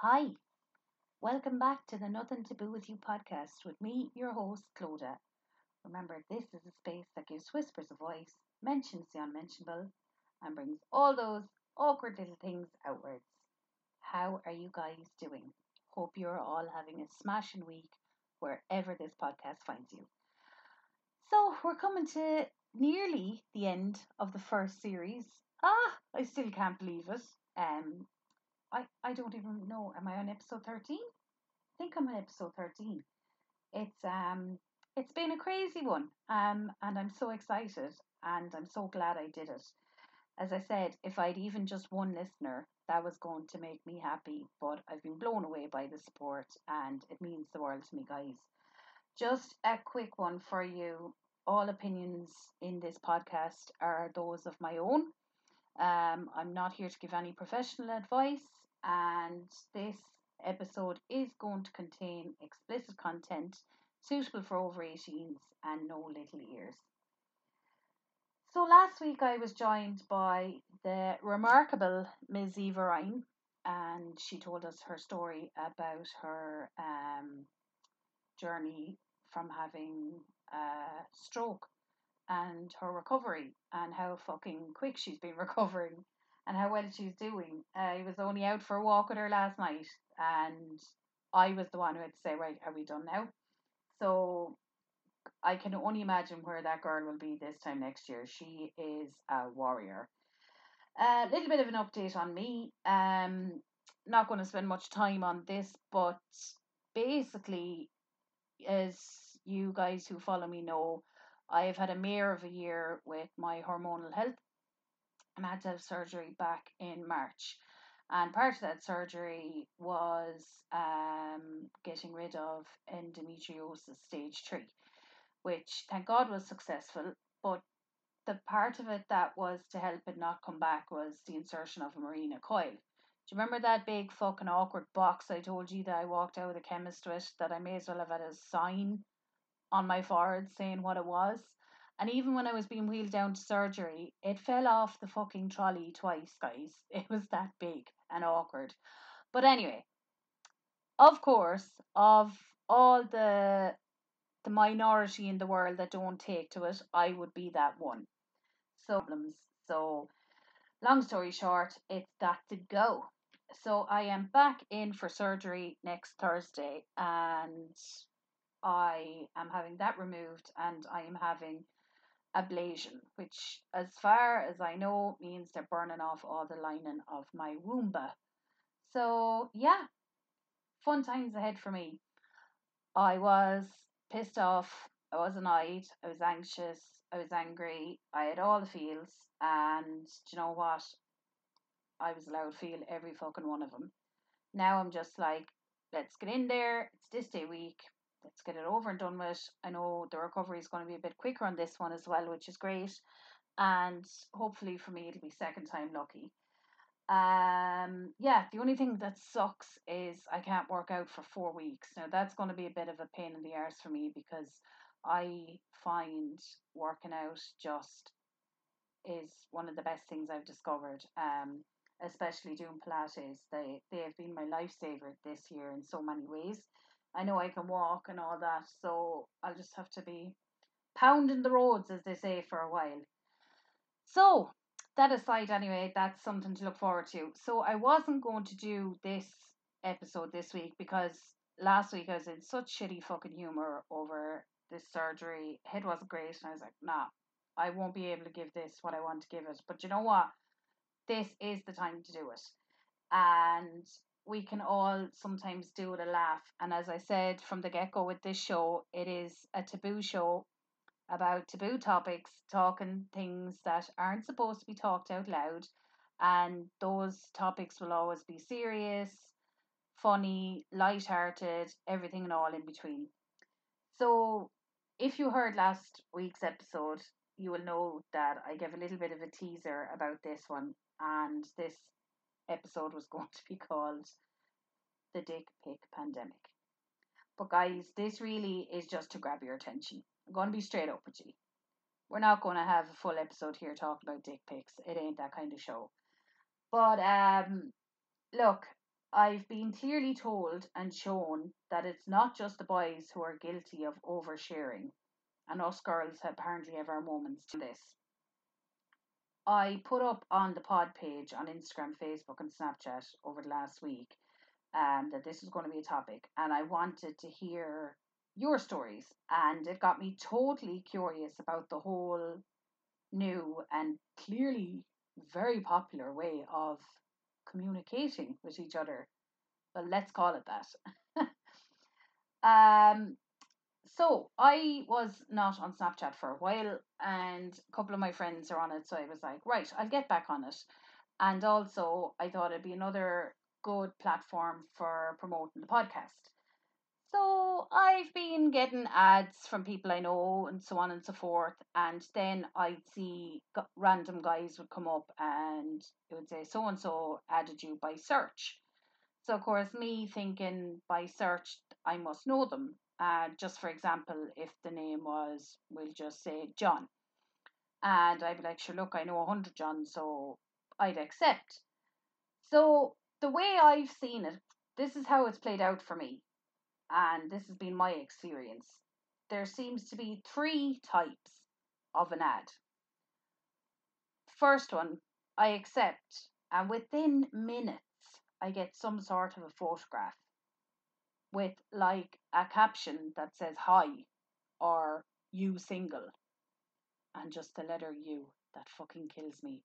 Hi, welcome back to the Nothing Taboo with You podcast with me, your host, Clodagh. Remember, this is a space that gives whispers a voice, mentions the unmentionable, and brings all those awkward little things outwards. How are you guys doing? Hope you're all having a smashing week wherever this podcast finds you. So, we're coming to nearly the end of the first series. Ah, I still can't believe it. Um, I, I don't even know. Am I on episode 13? I think I'm on episode 13. It's um it's been a crazy one. Um and I'm so excited and I'm so glad I did it. As I said, if I'd even just one listener, that was going to make me happy. But I've been blown away by the support and it means the world to me, guys. Just a quick one for you. All opinions in this podcast are those of my own. Um, I'm not here to give any professional advice, and this episode is going to contain explicit content suitable for over 18s and no little ears. So last week I was joined by the remarkable Ms. Eva Ryan, and she told us her story about her um, journey from having a stroke and her recovery and how fucking quick she's been recovering and how well she's doing. I was only out for a walk with her last night and I was the one who had to say, Right, are we done now? So I can only imagine where that girl will be this time next year. She is a warrior. A little bit of an update on me. Um, not going to spend much time on this, but basically, as you guys who follow me know, I've had a mare of a year with my hormonal health and I had to have surgery back in March. And part of that surgery was um, getting rid of endometriosis stage three, which thank God was successful. But the part of it that was to help it not come back was the insertion of a Mirena coil. Do you remember that big fucking awkward box I told you that I walked out of the chemist with that I may as well have had a sign on my forehead saying what it was. And even when I was being wheeled down to surgery, it fell off the fucking trolley twice, guys. It was that big and awkward. But anyway, of course, of all the the minority in the world that don't take to it, I would be that one. So so long story short, it's got to go. So I am back in for surgery next Thursday and I am having that removed and I am having ablation, which, as far as I know, means they're burning off all the lining of my womba. So, yeah, fun times ahead for me. I was pissed off, I was annoyed, I was anxious, I was angry, I had all the feels, and you know what? I was allowed to feel every fucking one of them. Now I'm just like, let's get in there, it's this day week, let's get it over and done with. I know the recovery is going to be a bit quicker on this one as well, which is great. And hopefully for me, it'll be second time lucky. Um, yeah, the only thing that sucks is I can't work out for four weeks. Now that's going to be a bit of a pain in the arse for me because I find working out just is one of the best things I've discovered. Um, especially doing Pilates. They they have been my lifesaver this year in so many ways. I know I can walk and all that, so I'll just have to be pounding the roads, as they say, for a while. So, that aside, anyway, that's something to look forward to. So, I wasn't going to do this episode this week because last week I was in such shitty fucking humor over this surgery. Head wasn't great, and I was like, nah, I won't be able to give this what I want to give it. But you know what? This is the time to do it. And we can all sometimes do with a laugh. And as I said from the get go with this show, it is a taboo show about taboo topics, talking things that aren't supposed to be talked out loud. And those topics will always be serious, funny, light-hearted, everything and all in between. So, if you heard last week's episode, you will know that I gave a little bit of a teaser about this one, and this episode was going to be called The Dick Pic Pandemic. But, guys, this really is just to grab your attention. I'm going to be straight up with you. We're not going to have a full episode here talking about dick pics. It ain't that kind of show. But, um, look, I've been clearly told and shown that it's not just the boys who are guilty of oversharing, and us girls apparently have our moments to this. I put up on the pod page on Instagram, Facebook, and Snapchat over the last week um, that this was going to be a topic, and I wanted to hear your stories, and it got me totally curious about the whole new and clearly very popular way of communicating with each other. But let's call it that. um, so I was not on Snapchat for a while, and a couple of my friends are on it. So I was like, right, I'll get back on it. And also, I thought it'd be another good platform for promoting the podcast. So I've been getting ads from people I know and so on and so forth. And then I'd see random guys would come up and it would say, so and so added you by search. So, of course, me thinking by search, I must know them. Uh, just for example, if the name was, we'll just say John. And I'd be like, sure, look, I know 100 John, so I'd accept. So, the way I've seen it, this is how it's played out for me and this has been my experience, there seems to be three types of an ad. First one, I accept, and within minutes, I get some sort of a photograph with like a caption that says hi or you single and just the letter U that fucking kills me.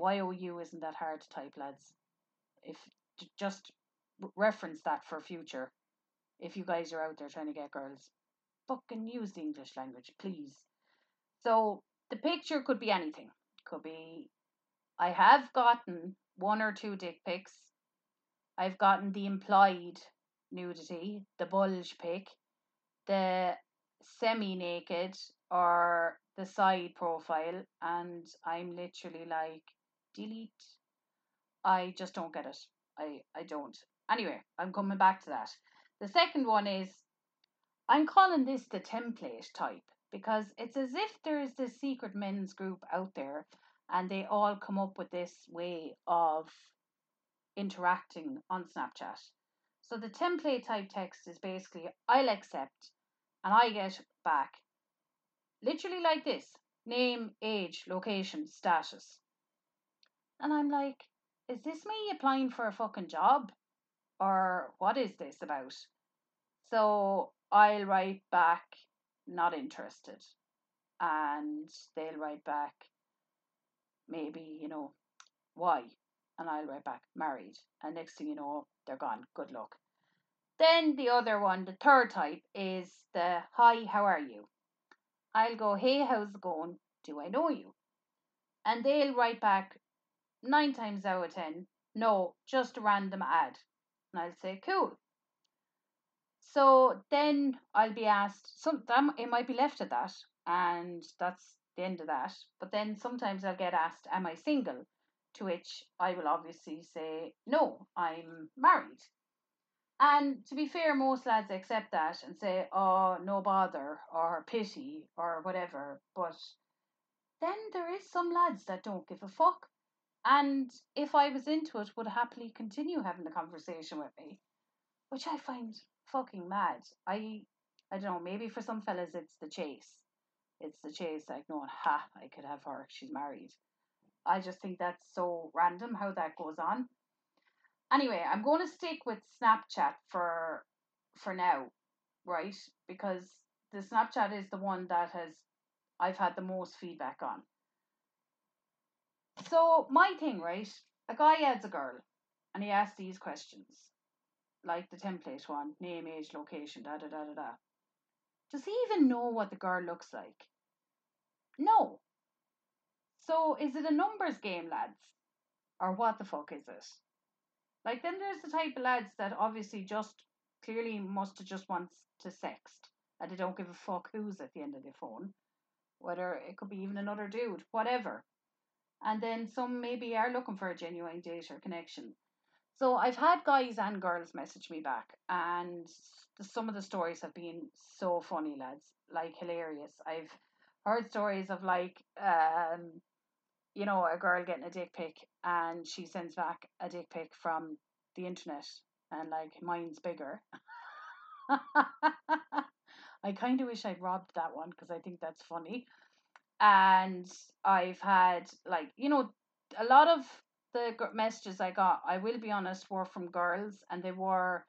YOU isn't that hard to type, lads. If just reference that for future if you guys are out there trying to get girls, fucking use the English language, please. So the picture could be anything. Could be I have gotten one or two dick pics. I've gotten the implied nudity, the bulge pic, the semi naked or the side profile, and I'm literally like, delete. I just don't get it. I, I don't. Anyway, I'm coming back to that. The second one is I'm calling this the template type because it's as if there's this secret men's group out there and they all come up with this way of interacting on Snapchat. So the template type text is basically I'll accept and I get back literally like this name, age, location, status. And I'm like, is this me applying for a fucking job? Or what is this about? So I'll write back, not interested. And they'll write back, maybe, you know, why? And I'll write back, married. And next thing you know, they're gone. Good luck. Then the other one, the third type, is the hi, how are you? I'll go, hey, how's it going? Do I know you? And they'll write back nine times out of ten, no, just a random ad. And I'll say, cool. So then I'll be asked, some it might be left at that, and that's the end of that. But then sometimes I'll get asked, Am I single? To which I will obviously say, No, I'm married. And to be fair, most lads accept that and say, Oh, no bother, or pity, or whatever. But then there is some lads that don't give a fuck. And if I was into it, would happily continue having the conversation with me, which I find fucking mad. I I don't know, maybe for some fellas it's the chase. It's the chase, like knowing, ha, I could have her, she's married. I just think that's so random how that goes on. Anyway, I'm going to stick with Snapchat for for now, right? Because the Snapchat is the one that has I've had the most feedback on. So my thing, right? A guy adds a girl and he asks these questions like the template one, name, age, location, da da da da da. Does he even know what the girl looks like? No. So is it a numbers game, lads? Or what the fuck is it? Like then there's the type of lads that obviously just clearly must have just wants to sext and they don't give a fuck who's at the end of the phone. Whether it could be even another dude, whatever. And then some maybe are looking for a genuine date or connection. So I've had guys and girls message me back, and the, some of the stories have been so funny, lads, like hilarious. I've heard stories of like, um, you know, a girl getting a dick pic, and she sends back a dick pic from the internet and like mine's bigger. I kind of wish I'd robbed that one because I think that's funny. And I've had like you know a lot of the messages I got, I will be honest, were from girls, and they were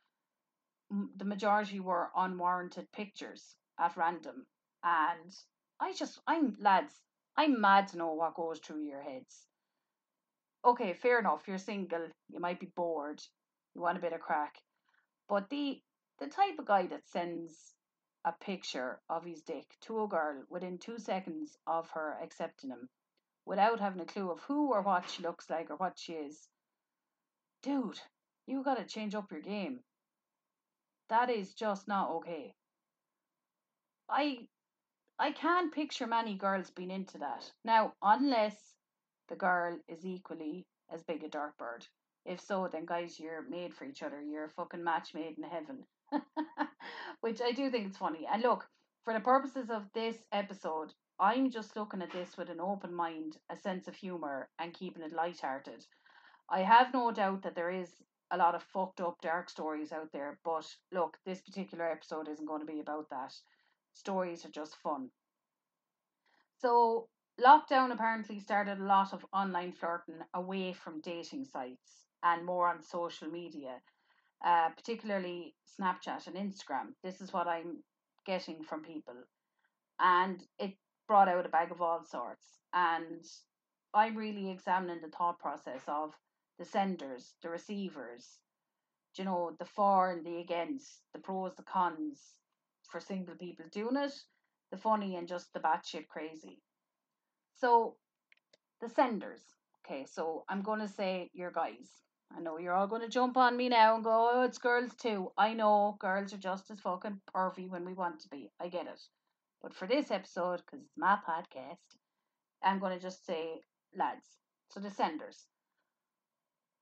the majority were unwarranted pictures at random. And I just, I'm lads, I'm mad to know what goes through your heads. Okay, fair enough. You're single. You might be bored. You want a bit of crack. But the the type of guy that sends a picture of his dick to a girl within two seconds of her accepting him without having a clue of who or what she looks like or what she is. Dude, you gotta change up your game. That is just not okay. I I can't picture many girls being into that. Now, unless the girl is equally as big a dark bird. If so, then guys, you're made for each other. You're a fucking match made in heaven. Which I do think is funny. And look, for the purposes of this episode, I'm just looking at this with an open mind, a sense of humour, and keeping it light-hearted. I have no doubt that there is a lot of fucked up dark stories out there, but look, this particular episode isn't going to be about that. Stories are just fun. So, lockdown apparently started a lot of online flirting away from dating sites and more on social media, uh, particularly Snapchat and Instagram. This is what I'm getting from people. And it brought out a bag of all sorts. And I'm really examining the thought process of the senders, the receivers, you know, the for and the against, the pros, the cons for single people doing it, the funny and just the batshit crazy. So, the senders. Okay, so I'm going to say your guys. I know you're all going to jump on me now and go, oh, it's girls too. I know girls are just as fucking pervy when we want to be. I get it. But for this episode, because it's my podcast, I'm going to just say lads. So the senders.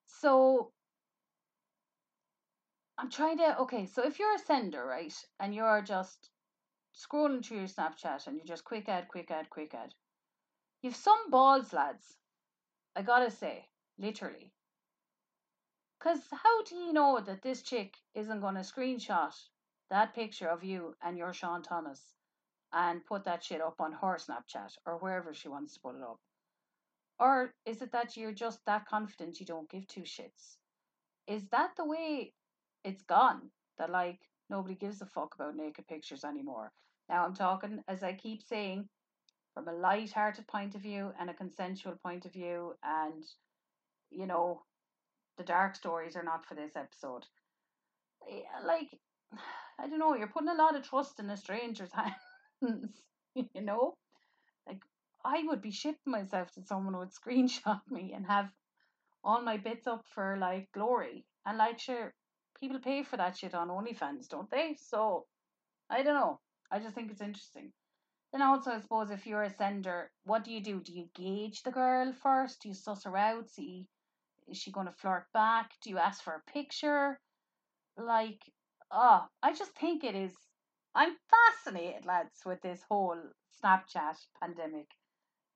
So I'm trying to, okay, so if you're a sender, right, and you're just scrolling through your Snapchat and you're just quick ad, quick ad, quick ad, you've some balls, lads. I gotta say, literally. Because how do you know that this chick isn't to screenshot that picture of you and your Sean Thomas and put that shit up on her Snapchat or wherever she wants to put it up? Or is it that you're just that confident you don't give two shits? Is that the way it's gone? That like nobody gives a fuck about naked pictures anymore. Now I'm talking, as I keep saying, from a light-hearted point of view and a consensual point of view, and you know, the dark stories are not for this episode. Eh, like, I don't know, you're putting a lot of trust in a stranger's hands. you know? Like, I would be shitting myself that someone would screenshot me and have all my bits up for, like, glory. And, like, sure, people pay for that shit on OnlyFans, don't they? So, I don't know. I just think it's interesting. Then also, I suppose if you're a sender, what do you do? Do you gauge the girl first? Do you suss her out? See, is she going to flirt back? Do you ask for a picture? Like, oh, I just think it is I'm fascinated, lads, with this whole Snapchat pandemic.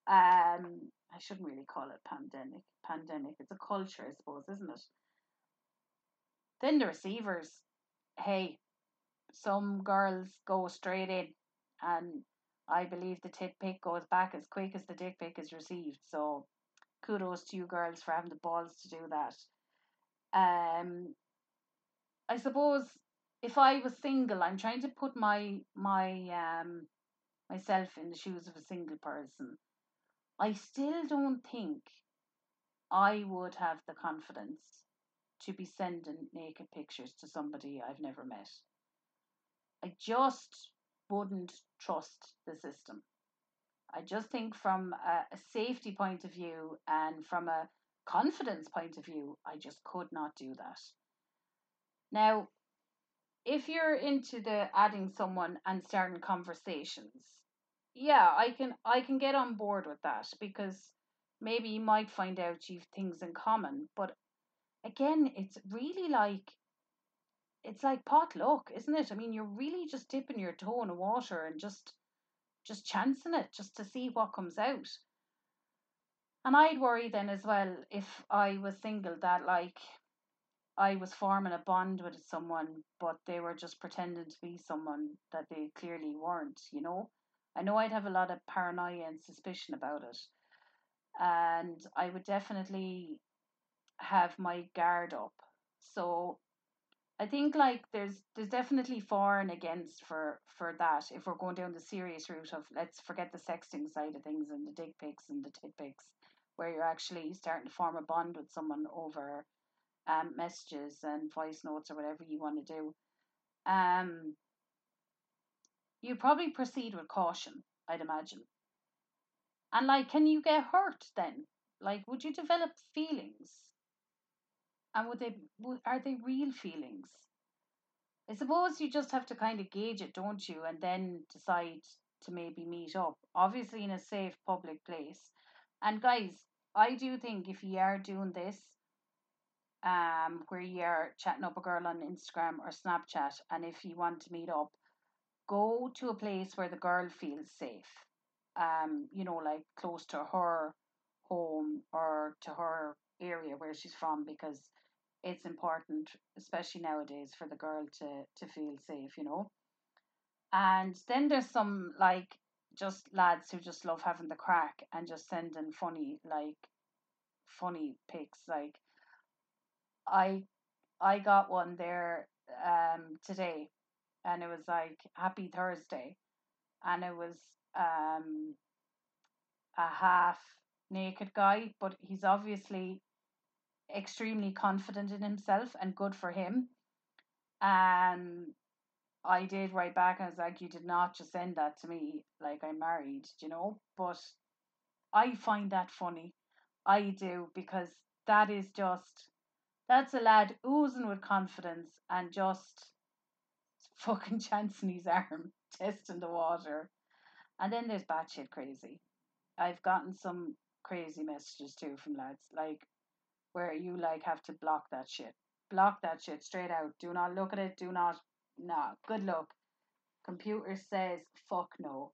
Um, I shouldn't really call it pandemic. Pandemic. It's a culture, I suppose, isn't it? Then the receivers. Hey, some girls go straight in, and I believe the tit pic goes back as quick as the dick pic is received. So, kudos to you girls for having the balls to do that. Um, I suppose if I was single, I'm trying to put my my um myself in the shoes of a single person. I still don't think I would have the confidence to be sending naked pictures to somebody I've never met. I just wouldn't trust the system. I just think from a, a safety point of view and from a confidence point of view, I just could not do that. Now, if you're into the adding someone and starting conversations, yeah, I can I can get on board with that because maybe you might find out you've things in common. But again, it's really like it's like pot luck, isn't it? I mean, you're really just dipping your toe in the water and just just chancing it just to see what comes out. And I'd worry then as well if I was single that like I was forming a bond with someone, but they were just pretending to be someone that they clearly weren't, you know? I know I'd have a lot of paranoia and suspicion about it. And I would definitely have my guard up. So I think like there's there's definitely for and against for for that if we're going down the serious route of let's forget the sexting side of things and the dick pics and the tit pics where you're actually starting to form a bond with someone over um, messages and voice notes or whatever you want to do. Um, you probably proceed with caution, I'd imagine. And like, can you get hurt then? Like, would you develop feelings? And would they are they real feelings? I suppose you just have to kind of gauge it, don't you, and then decide to maybe meet up. Obviously, in a safe public place. And guys, I do think if you are doing this, um, where you are chatting up a girl on Instagram or Snapchat, and if you want to meet up, go to a place where the girl feels safe. Um, you know, like close to her home or to her area where she's from, because it's important, especially nowadays, for the girl to to feel safe. You know. And then there's some like just lads who just love having the crack and just sending funny like funny pics like I I got one there um today and it was like happy Thursday and it was um a half naked guy but he's obviously extremely confident in himself and good for him and I did write back and I was like you did not just send that to me like I'm married you know but I find that funny I do because that is just that's a lad oozing with confidence and just fucking chancing his arm, testing the water. And then there's batshit crazy. I've gotten some crazy messages too from lads, like where you like have to block that shit. Block that shit straight out. Do not look at it. Do not. Nah. Good luck. Computer says fuck no.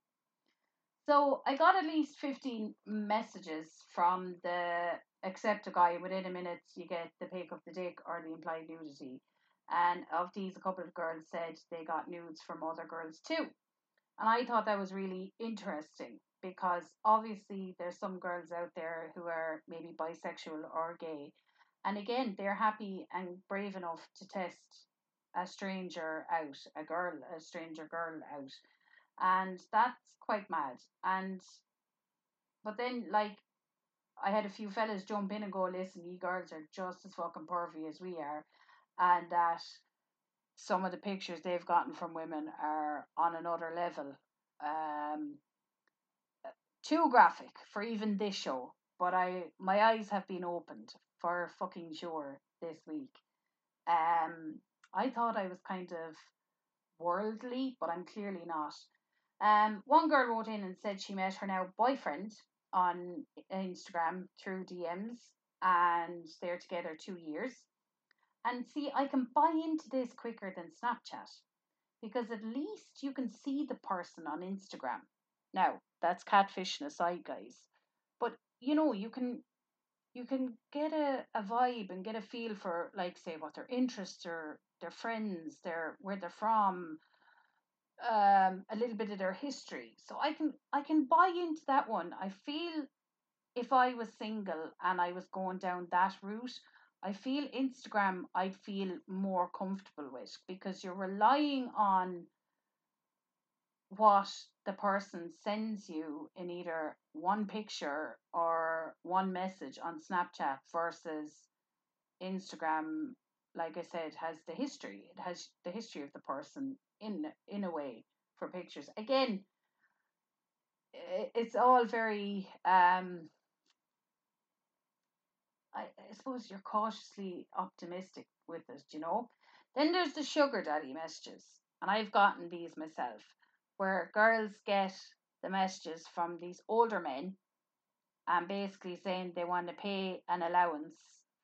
So I got at least 15 messages from the accept a guy. Within a minute, you get the pic of the dick or the implied nudity. And of these, a couple of girls said they got nudes from other girls too. And I thought that was really interesting because obviously there's some girls out there who are maybe bisexual or gay. And again, they're happy and brave enough to test a stranger out, a girl, a stranger girl out and that's quite mad. And but then like I had a few fellas jump in and go, listen, you girls are just as fucking pervy as we are, and that some of the pictures they've gotten from women are on another level. Um, too graphic for even this show, but I my eyes have been opened for fucking sure this week. Um, I thought I was kind of worldly, but I'm clearly not. Um, one girl wrote in and said she met her now boyfriend on Instagram through DMs and they're together two years. And see, I can buy into this quicker than Snapchat because at least you can see the person on Instagram. Now, that's catfishing aside, guys. But you know, you can you can get a, a vibe and get a feel for like say what their interests are, their friends, their where they're from, um, a little bit of their history. So I can I can buy into that one. I feel if I was single and I was going down that route, I feel Instagram I'd feel more comfortable with because you're relying on what the person sends you in either one picture or one message on Snapchat versus Instagram like I said has the history it has the history of the person in in a way for pictures. Again, it's all very um I, I suppose you're cautiously optimistic with it, you know. Then there's the sugar daddy messages, and I've gotten these myself, where girls get the messages from these older men and basically saying they want to pay an allowance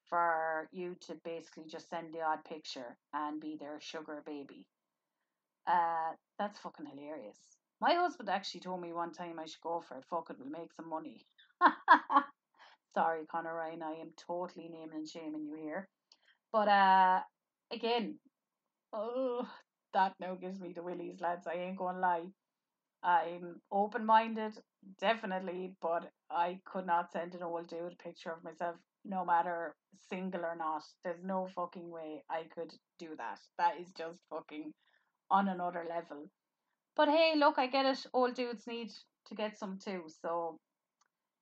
for you to basically just send the odd picture and be their sugar baby. Uh, that's fucking hilarious. My husband actually told me one time I should go for it. Fuck it, we'll make some money. Sorry, Connor Ryan, I am totally naming and shaming you here. But uh, again, oh, that now gives me the willies, lads. I ain't gonna lie. I'm open minded, definitely, but I could not send an old dude a picture of myself, no matter single or not. There's no fucking way I could do that. That is just fucking on another level. But hey, look, I get it. Old dudes need to get some too. So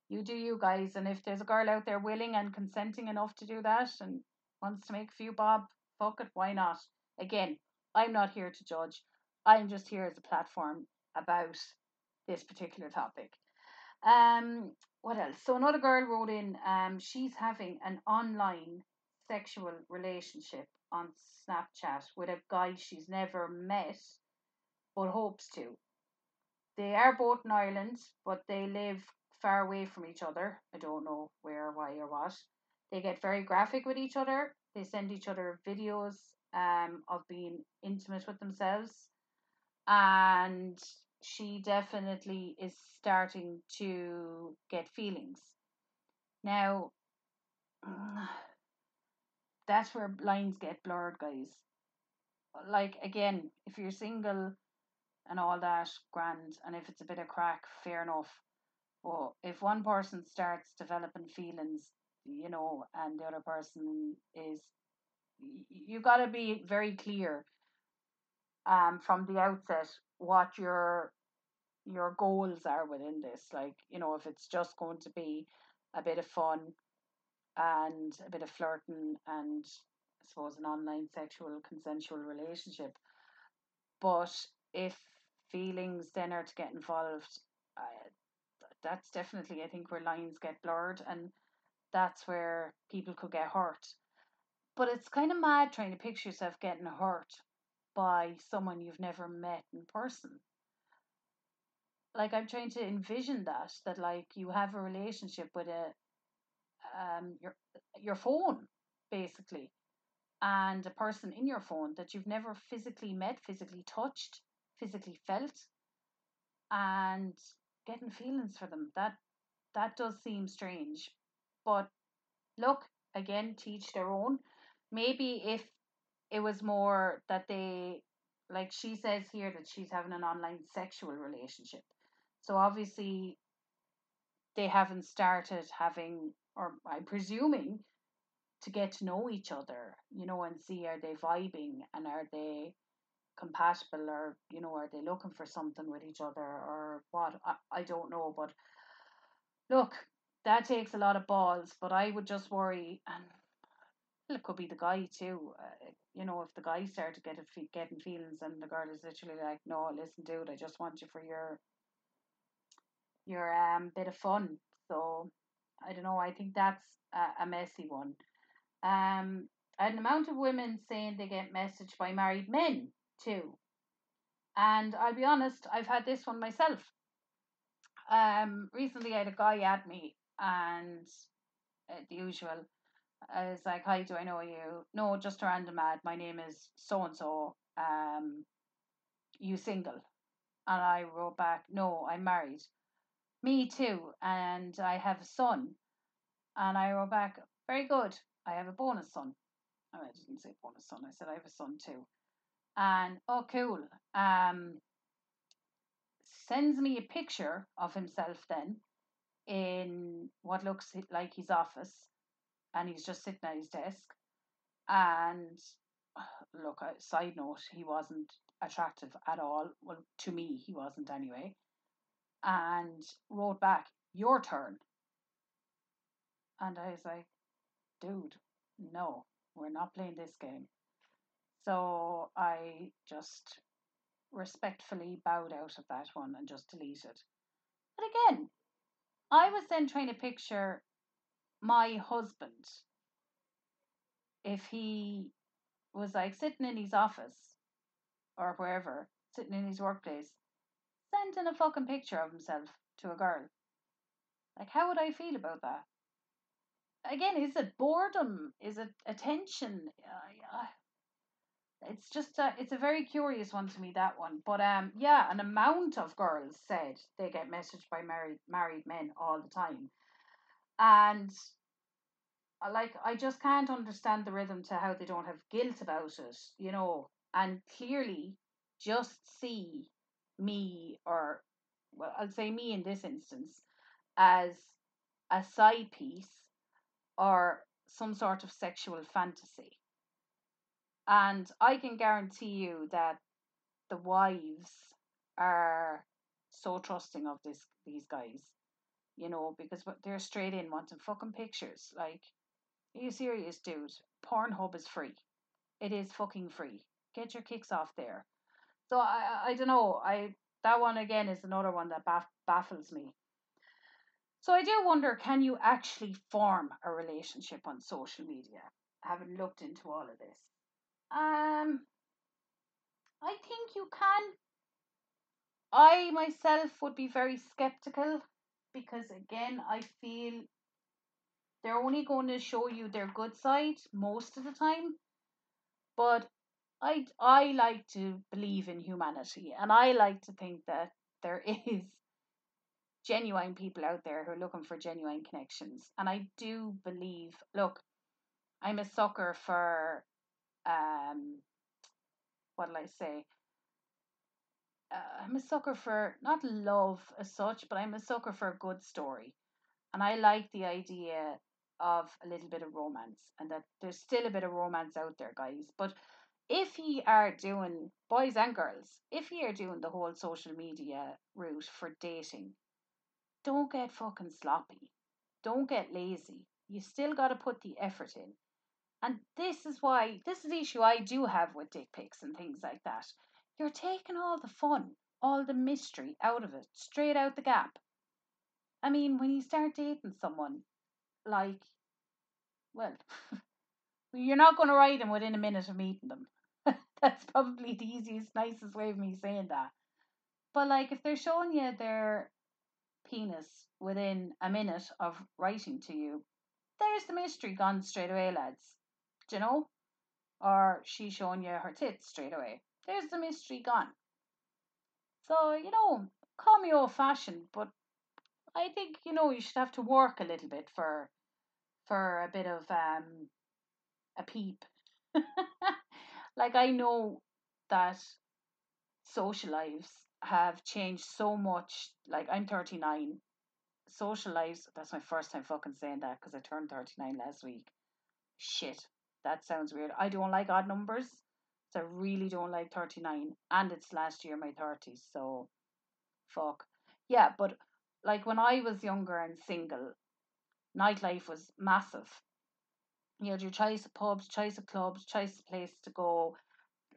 you do you guys. And if there's a girl out there willing and consenting enough to do that and wants to make a few bob, fuck it, why not? Again, I'm not here to judge. I'm just here as a platform about this particular topic. Um, what else? So another girl wrote in. Um, she's having an online sexual relationship on Snapchat with a guy she's never met but hopes to. They are both in Ireland, but they live far away from each other. I don't know where, why, or what. They get very graphic with each other. They send each other videos um, of being intimate with themselves. And she definitely is starting to get feelings. Now, that's where lines get blurred, guys. Like, again, if you're single and all that, grand, and if it's a bit of crack, fair enough. But if one person starts developing feelings, you know, and the other person is, you got to be very clear um, from the outset what your your goals are within this. Like, you know, if it's just going to be a bit of fun and a bit of flirting and I suppose an online sexual consensual relationship. But if feelings then are to get involved, uh, that's definitely, I think, where lines get blurred and that's where people could get hurt. But it's kind of mad trying to picture yourself getting hurt by someone you've never met in person. Like I'm trying to envision that that like you have a relationship with a um your your phone basically and a person in your phone that you've never physically met, physically touched, physically felt and getting feelings for them. That that does seem strange. But look, again, teach their own. Maybe if it was more that they like she says here that she's having an online sexual relationship. So obviously they haven't started having or I'm presuming to get to know each other, you know, and see are they vibing and are they compatible or you know are they looking for something with each other or what I, I don't know but look that takes a lot of balls but I would just worry and it could be the guy too uh, you know if the guy started getting getting feelings and the girl is literally like no listen dude I just want you for your your um bit of fun so I don't know I think that's a, a messy one um an amount of women saying they get messaged by married men too. And I'll be honest, I've had this one myself. Um, recently I had a guy at me, and uh, the usual. I was like, "Hi, do I know you?" No, just a random ad. My name is so and so. Um, you single? And I wrote back, "No, I'm married." Me too, and I have a son. And I wrote back, "Very good. I have a bonus son." Oh, I didn't say bonus son. I said I have a son too and oh cool um sends me a picture of himself then in what looks like his office and he's just sitting at his desk. And look side note he wasn't attractive at all. Well to me he wasn't anyway. And wrote back your turn. And i was like dude no we're not playing this game. So I just respectfully bowed out of that one and just deleted. But again, I was then trying to picture my husband if he was like sitting in his office or wherever, sitting in his workplace, sending a fucking picture of himself to a girl. Like, how would I feel about that? Again, is it boredom? Is it attention? Uh, it's just a, it's a very curious one to me that one but um yeah an amount of girls said they get messaged by married married men all the time and uh, like I just can't understand the rhythm to how they don't have guilt about it, you know, and clearly just see me or well, I'll say me in this instance as a side piece or some sort of sexual fantasy. And I can guarantee you that the wives are so trusting of this these guys, you know, because they're straight in wanting fucking pictures. Like, are you serious, dude? Pornhub is free. It is fucking free. Get your kicks off there. So I I don't know. I that one again is another one that baff, baffles me. So I do wonder, can you actually form a relationship on social media? Having looked into all of this, um, I think you can. I myself would be very skeptical because again, I feel they're only going to show you their good side most of the time. But I I like to believe in humanity and I like to think that there is genuine people out there who are looking for genuine connections. And I do believe look, I'm a sucker for um what'll I say? Uh, I'm a sucker for not love as such, but I'm a sucker for a good story. And I like the idea of a little bit of romance and that there's still a bit of romance out there, guys. But if you are doing boys and girls, if you are doing the whole social media route for dating, don't get fucking sloppy. Don't get lazy. You still got to put the effort in. And this is why, this is the issue I do have with dick pics and things like that. You're taking all the fun, all the mystery out of it, straight out the gap. I mean, when you start dating someone, like, well, you're not going to write them within a minute of meeting them. That's probably the easiest, nicest way of me saying that. But like, if they're showing you their penis within a minute of writing to you, there's the mystery gone straight away, lads. Do you know? Or she's showing you her tits straight away. There's the mystery gone. So, you know, call me old fashioned, but I think, you know, you should have to work a little bit for for a bit of um a peep. like I know that social lives have changed so much. Like I'm 39. Social lives, that's my first time fucking saying that because I turned 39 last week. Shit, that sounds weird. I don't like odd numbers. So I really don't like 39. And it's last year my 30s. So fuck. Yeah, but like when I was younger and single, nightlife was massive. You had your choice of pubs, choice of clubs, choice of place to go.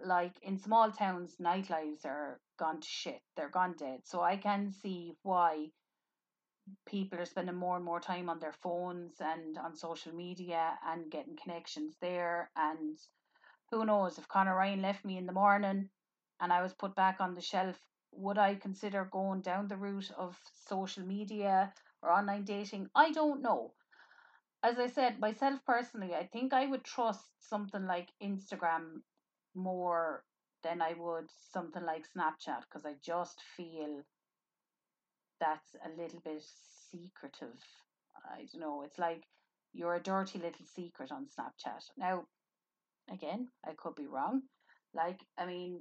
Like in small towns, nightlives are gone to shit. They're gone dead. So I can see why people are spending more and more time on their phones and on social media and getting connections there. And who knows if Conor Ryan left me in the morning and I was put back on the shelf, would I consider going down the route of social media or online dating? I don't know. As I said, myself personally, I think I would trust something like Instagram more than I would something like Snapchat because I just feel that's a little bit secretive. I don't know. It's like you're a dirty little secret on Snapchat. Now, again, I could be wrong. Like, I mean,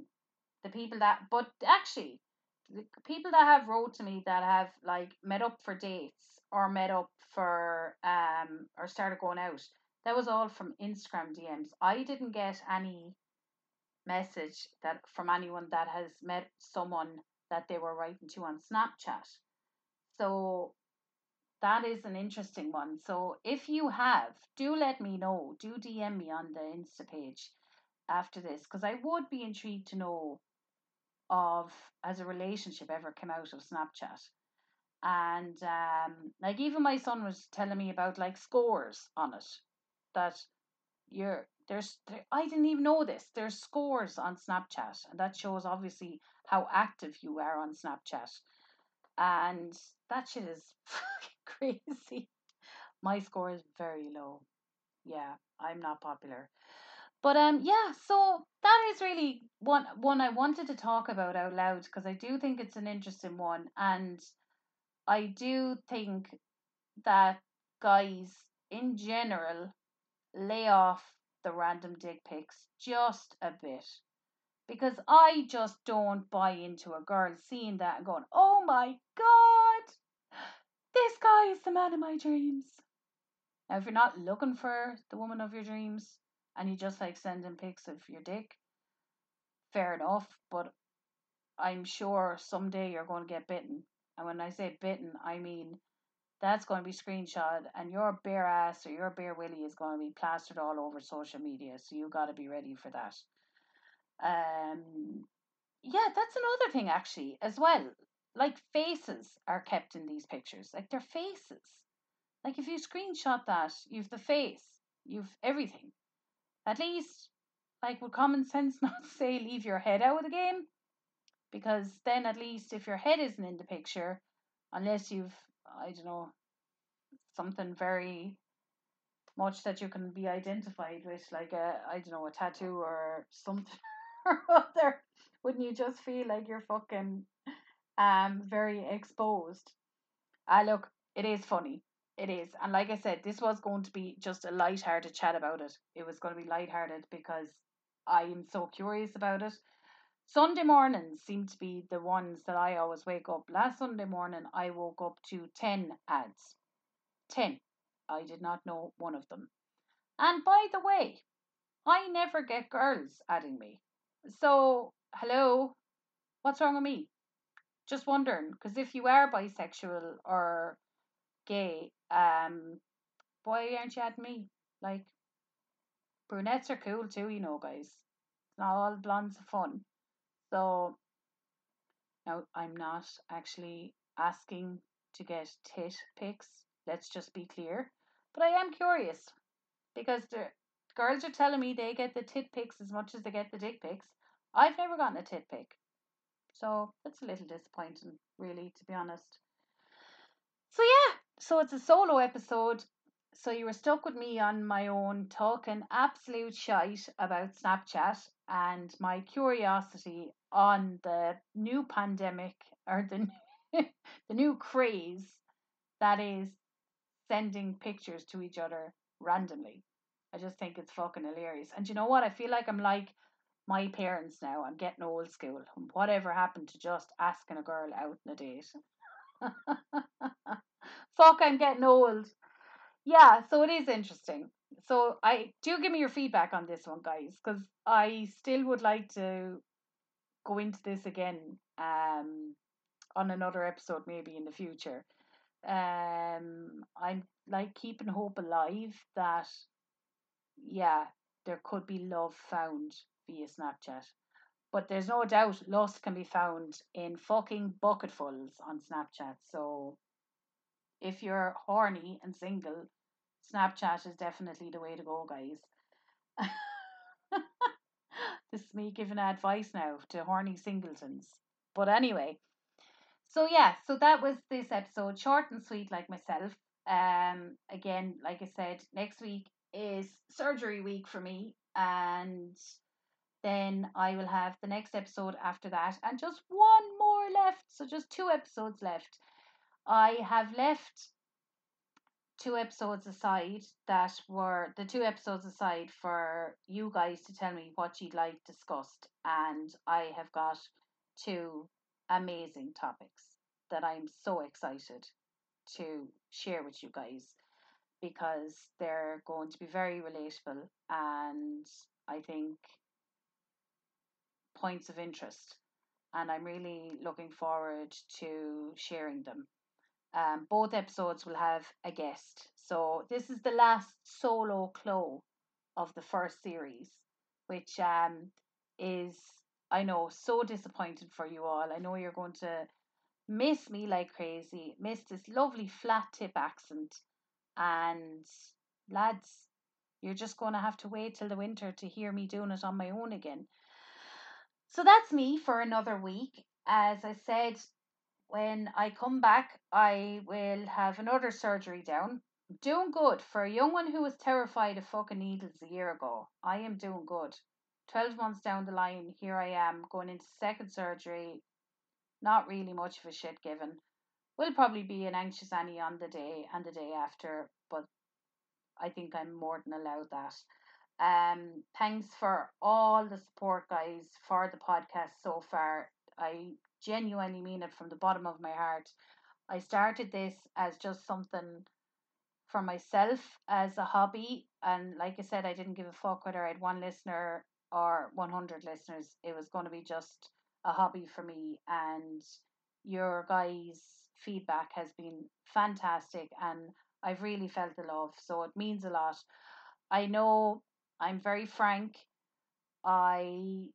the people that, but actually, the people that have wrote to me that have like met up for dates or met up for um or started going out, that was all from Instagram DMs. I didn't get any message that from anyone that has met someone that they were writing to on Snapchat. So that is an interesting one. So if you have, do let me know. Do DM me on the Insta page after this because I would be intrigued to know of has a relationship ever come out of Snapchat. And um, like even my son was telling me about like scores on it that you're there's there, I didn't even know this. There's scores on Snapchat, and that shows obviously how active you are on Snapchat. And that shit is crazy. My score is very low. Yeah, I'm not popular. But um yeah, so that is really one one I wanted to talk about out loud because I do think it's an interesting one and I do think that guys in general, lay off the random dick pics just a bit. Because I just don't buy into a girl seeing that and going, oh my god, guy is the man of my dreams. Now, if you're not looking for the woman of your dreams and you just like sending pics of your dick, fair enough. But I'm sure someday you're going to get bitten. And when I say bitten, I mean that's going to be screenshot and your bare ass or your bare willy is going to be plastered all over social media so you got to be ready for that um yeah that's another thing actually as well like faces are kept in these pictures like they're faces like if you screenshot that you've the face you've everything at least like with common sense not say leave your head out of the game because then at least if your head isn't in the picture unless you've I don't know, something very much that you can be identified with, like a I don't know, a tattoo or something or other. Wouldn't you just feel like you're fucking um very exposed? Ah look, it is funny. It is. And like I said, this was going to be just a light-hearted chat about it. It was going to be light-hearted because I am so curious about it. Sunday mornings seem to be the ones that I always wake up. Last Sunday morning, I woke up to 10 ads. 10. I did not know one of them. And by the way, I never get girls adding me. So, hello, what's wrong with me? Just wondering, because if you are bisexual or gay, um, why aren't you adding me? Like, brunettes are cool too, you know, guys. Not all blondes are fun. So now I'm not actually asking to get tit pics. Let's just be clear. But I am curious because the girls are telling me they get the tit pics as much as they get the dick pics. I've never gotten a tit pic. So it's a little disappointing, really, to be honest. So yeah, so it's a solo episode. So you were stuck with me on my own talking absolute shite about Snapchat and my curiosity on the new pandemic or the the new craze that is sending pictures to each other randomly. I just think it's fucking hilarious. And you know what? I feel like I'm like my parents now. I'm getting old school. Whatever happened to just asking a girl out on a date? Fuck, I'm getting old. Yeah, so it is interesting. So I do give me your feedback on this one, guys, because I still would like to go into this again um on another episode maybe in the future. Um I'm like keeping hope alive that yeah, there could be love found via Snapchat. But there's no doubt lust can be found in fucking bucketfuls on Snapchat. So if you're horny and single, Snapchat is definitely the way to go, guys. this is me giving advice now to horny singletons. But anyway, so yeah, so that was this episode, short and sweet, like myself. Um, again, like I said, next week is surgery week for me, and then I will have the next episode after that, and just one more left. So just two episodes left. I have left two episodes aside that were the two episodes aside for you guys to tell me what you'd like discussed, and I have got two amazing topics that I'm so excited to share with you guys because they're going to be very relatable and I think points of interest. And I'm really looking forward to sharing them. Um, both episodes will have a guest. So this is the last solo clo of the first series, which um, is, I know, so disappointed for you all. I know you're going to miss me like crazy, miss this lovely flat Tipp accent. And lads, you're just going to have to wait till the winter to hear me doing it on my own again. So that's me for another week. As I said, when I come back, I will have another surgery down. Doing good for a young one who was terrified of fucking needles a year ago. I am doing good. 12 months down the line, here I am going into second surgery. Not really much of a shit given. Will probably be an anxious Annie on the day and the day after, but I think I'm more than allowed that. Um, thanks for all the support, guys, for the podcast so far. I genuinely mean it from the bottom of my heart. I started this as just something for myself as a hobby, and like I said, I didn't give a fuck whether I had one listener or 100 listeners. It was going to be just a hobby for me, and your guys' feedback has been fantastic, and I've really felt the love, so it means a lot. I know I'm very frank. I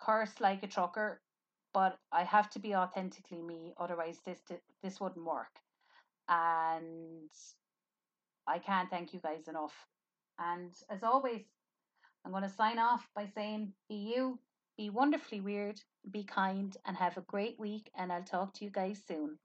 curse like a trucker, but I have to be authentically me, otherwise this this wouldn't work. And I can't thank you guys enough. And as always, I'm going to sign off by saying be you, be wonderfully weird, be kind, and have a great week. And I'll talk to you guys soon.